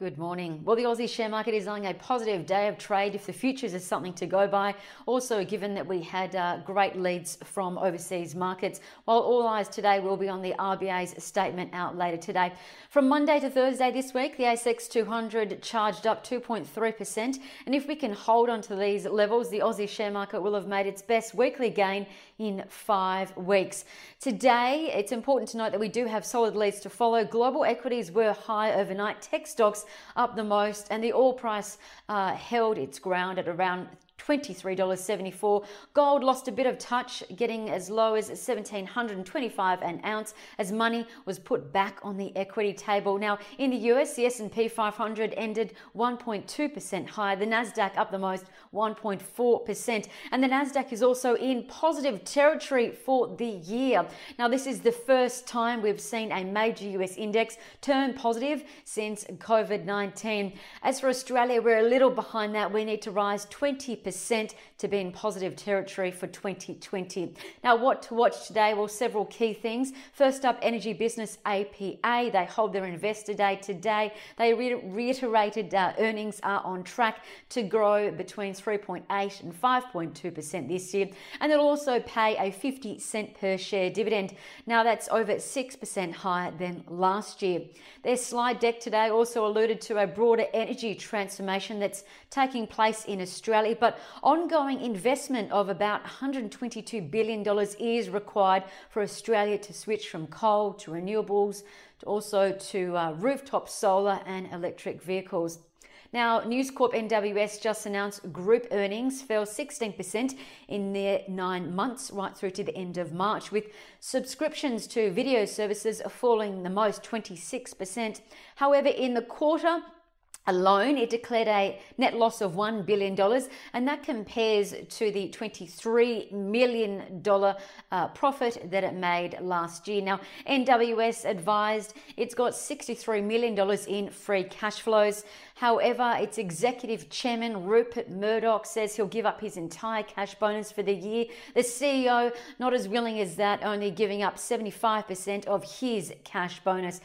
Good morning. Well, the Aussie share market is on a positive day of trade if the futures is something to go by. Also, given that we had uh, great leads from overseas markets, while all eyes today will be on the RBA's statement out later today. From Monday to Thursday this week, the ASX 200 charged up 2.3%. And if we can hold on to these levels, the Aussie share market will have made its best weekly gain in five weeks. Today, it's important to note that we do have solid leads to follow. Global equities were high overnight. Tech stocks up the most, and the oil price uh, held its ground at around $23.74. Gold lost a bit of touch, getting as low as 1725 an ounce as money was put back on the equity table. Now, in the US, the S&P 500 ended 1.2% higher, the Nasdaq up the most 1.4%, and the Nasdaq is also in positive territory for the year. Now, this is the first time we've seen a major US index turn positive since COVID-19. As for Australia, we're a little behind that. We need to rise 20% percent to be in positive territory for 2020. Now, what to watch today? Well, several key things. First up, Energy Business APA. They hold their investor day today. They re- reiterated uh, earnings are on track to grow between 3.8 and 5.2% this year. And they'll also pay a 50 cent per share dividend. Now, that's over 6% higher than last year. Their slide deck today also alluded to a broader energy transformation that's taking place in Australia, but ongoing investment of about $122 billion is required for Australia to switch from coal to renewables, to also to uh, rooftop solar and electric vehicles. Now, News Corp NWS just announced group earnings fell 16% in their nine months, right through to the end of March, with subscriptions to video services falling the most, 26%. However, in the quarter, alone, it declared a net loss of $1 billion, and that compares to the $23 million uh, profit that it made last year. Now, NWS advised it's got $63 million in free cash flows. However, its executive chairman, Rupert Murdoch, says he'll give up his entire cash bonus for the year. The CEO, not as willing as that, only giving up 75% of his cash bonus.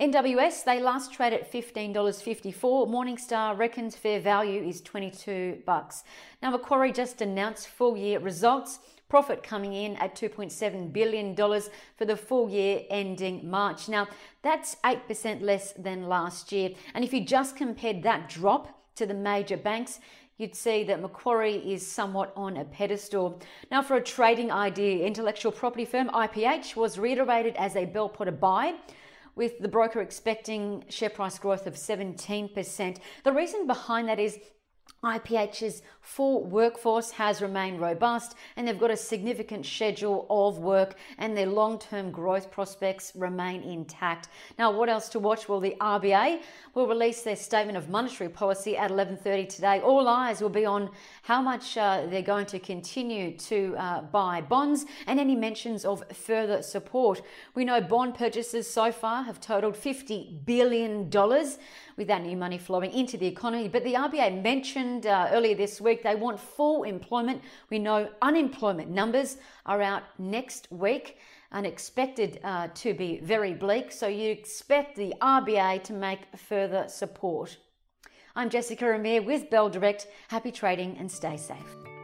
NWS, they last trade at $15.54. Morningstar reckons fair value is 22 bucks. Now Macquarie just announced full year results. Profit coming in at $2.7 billion for the full year ending March. Now, that's 8% less than last year. And if you just compared that drop to the major banks, you'd see that Macquarie is somewhat on a pedestal. Now, for a trading idea, intellectual property firm IPH was reiterated as a Bell Potter buy with the broker expecting share price growth of 17%. The reason behind that is IPH's full workforce has remained robust and they've got a significant schedule of work and their long-term growth prospects remain intact. Now, what else to watch? Well, the RBA will release their statement of monetary policy at 11:30 today. All eyes will be on how much uh, they're going to continue to uh, buy bonds and any mentions of further support. We know bond purchases so far have totaled 50 billion dollars with that new money flowing into the economy. But the RBA mentioned uh, earlier this week they want full employment. We know unemployment numbers are out next week and expected uh, to be very bleak. So you expect the RBA to make further support. I'm Jessica Amir with Bell Direct. Happy trading and stay safe.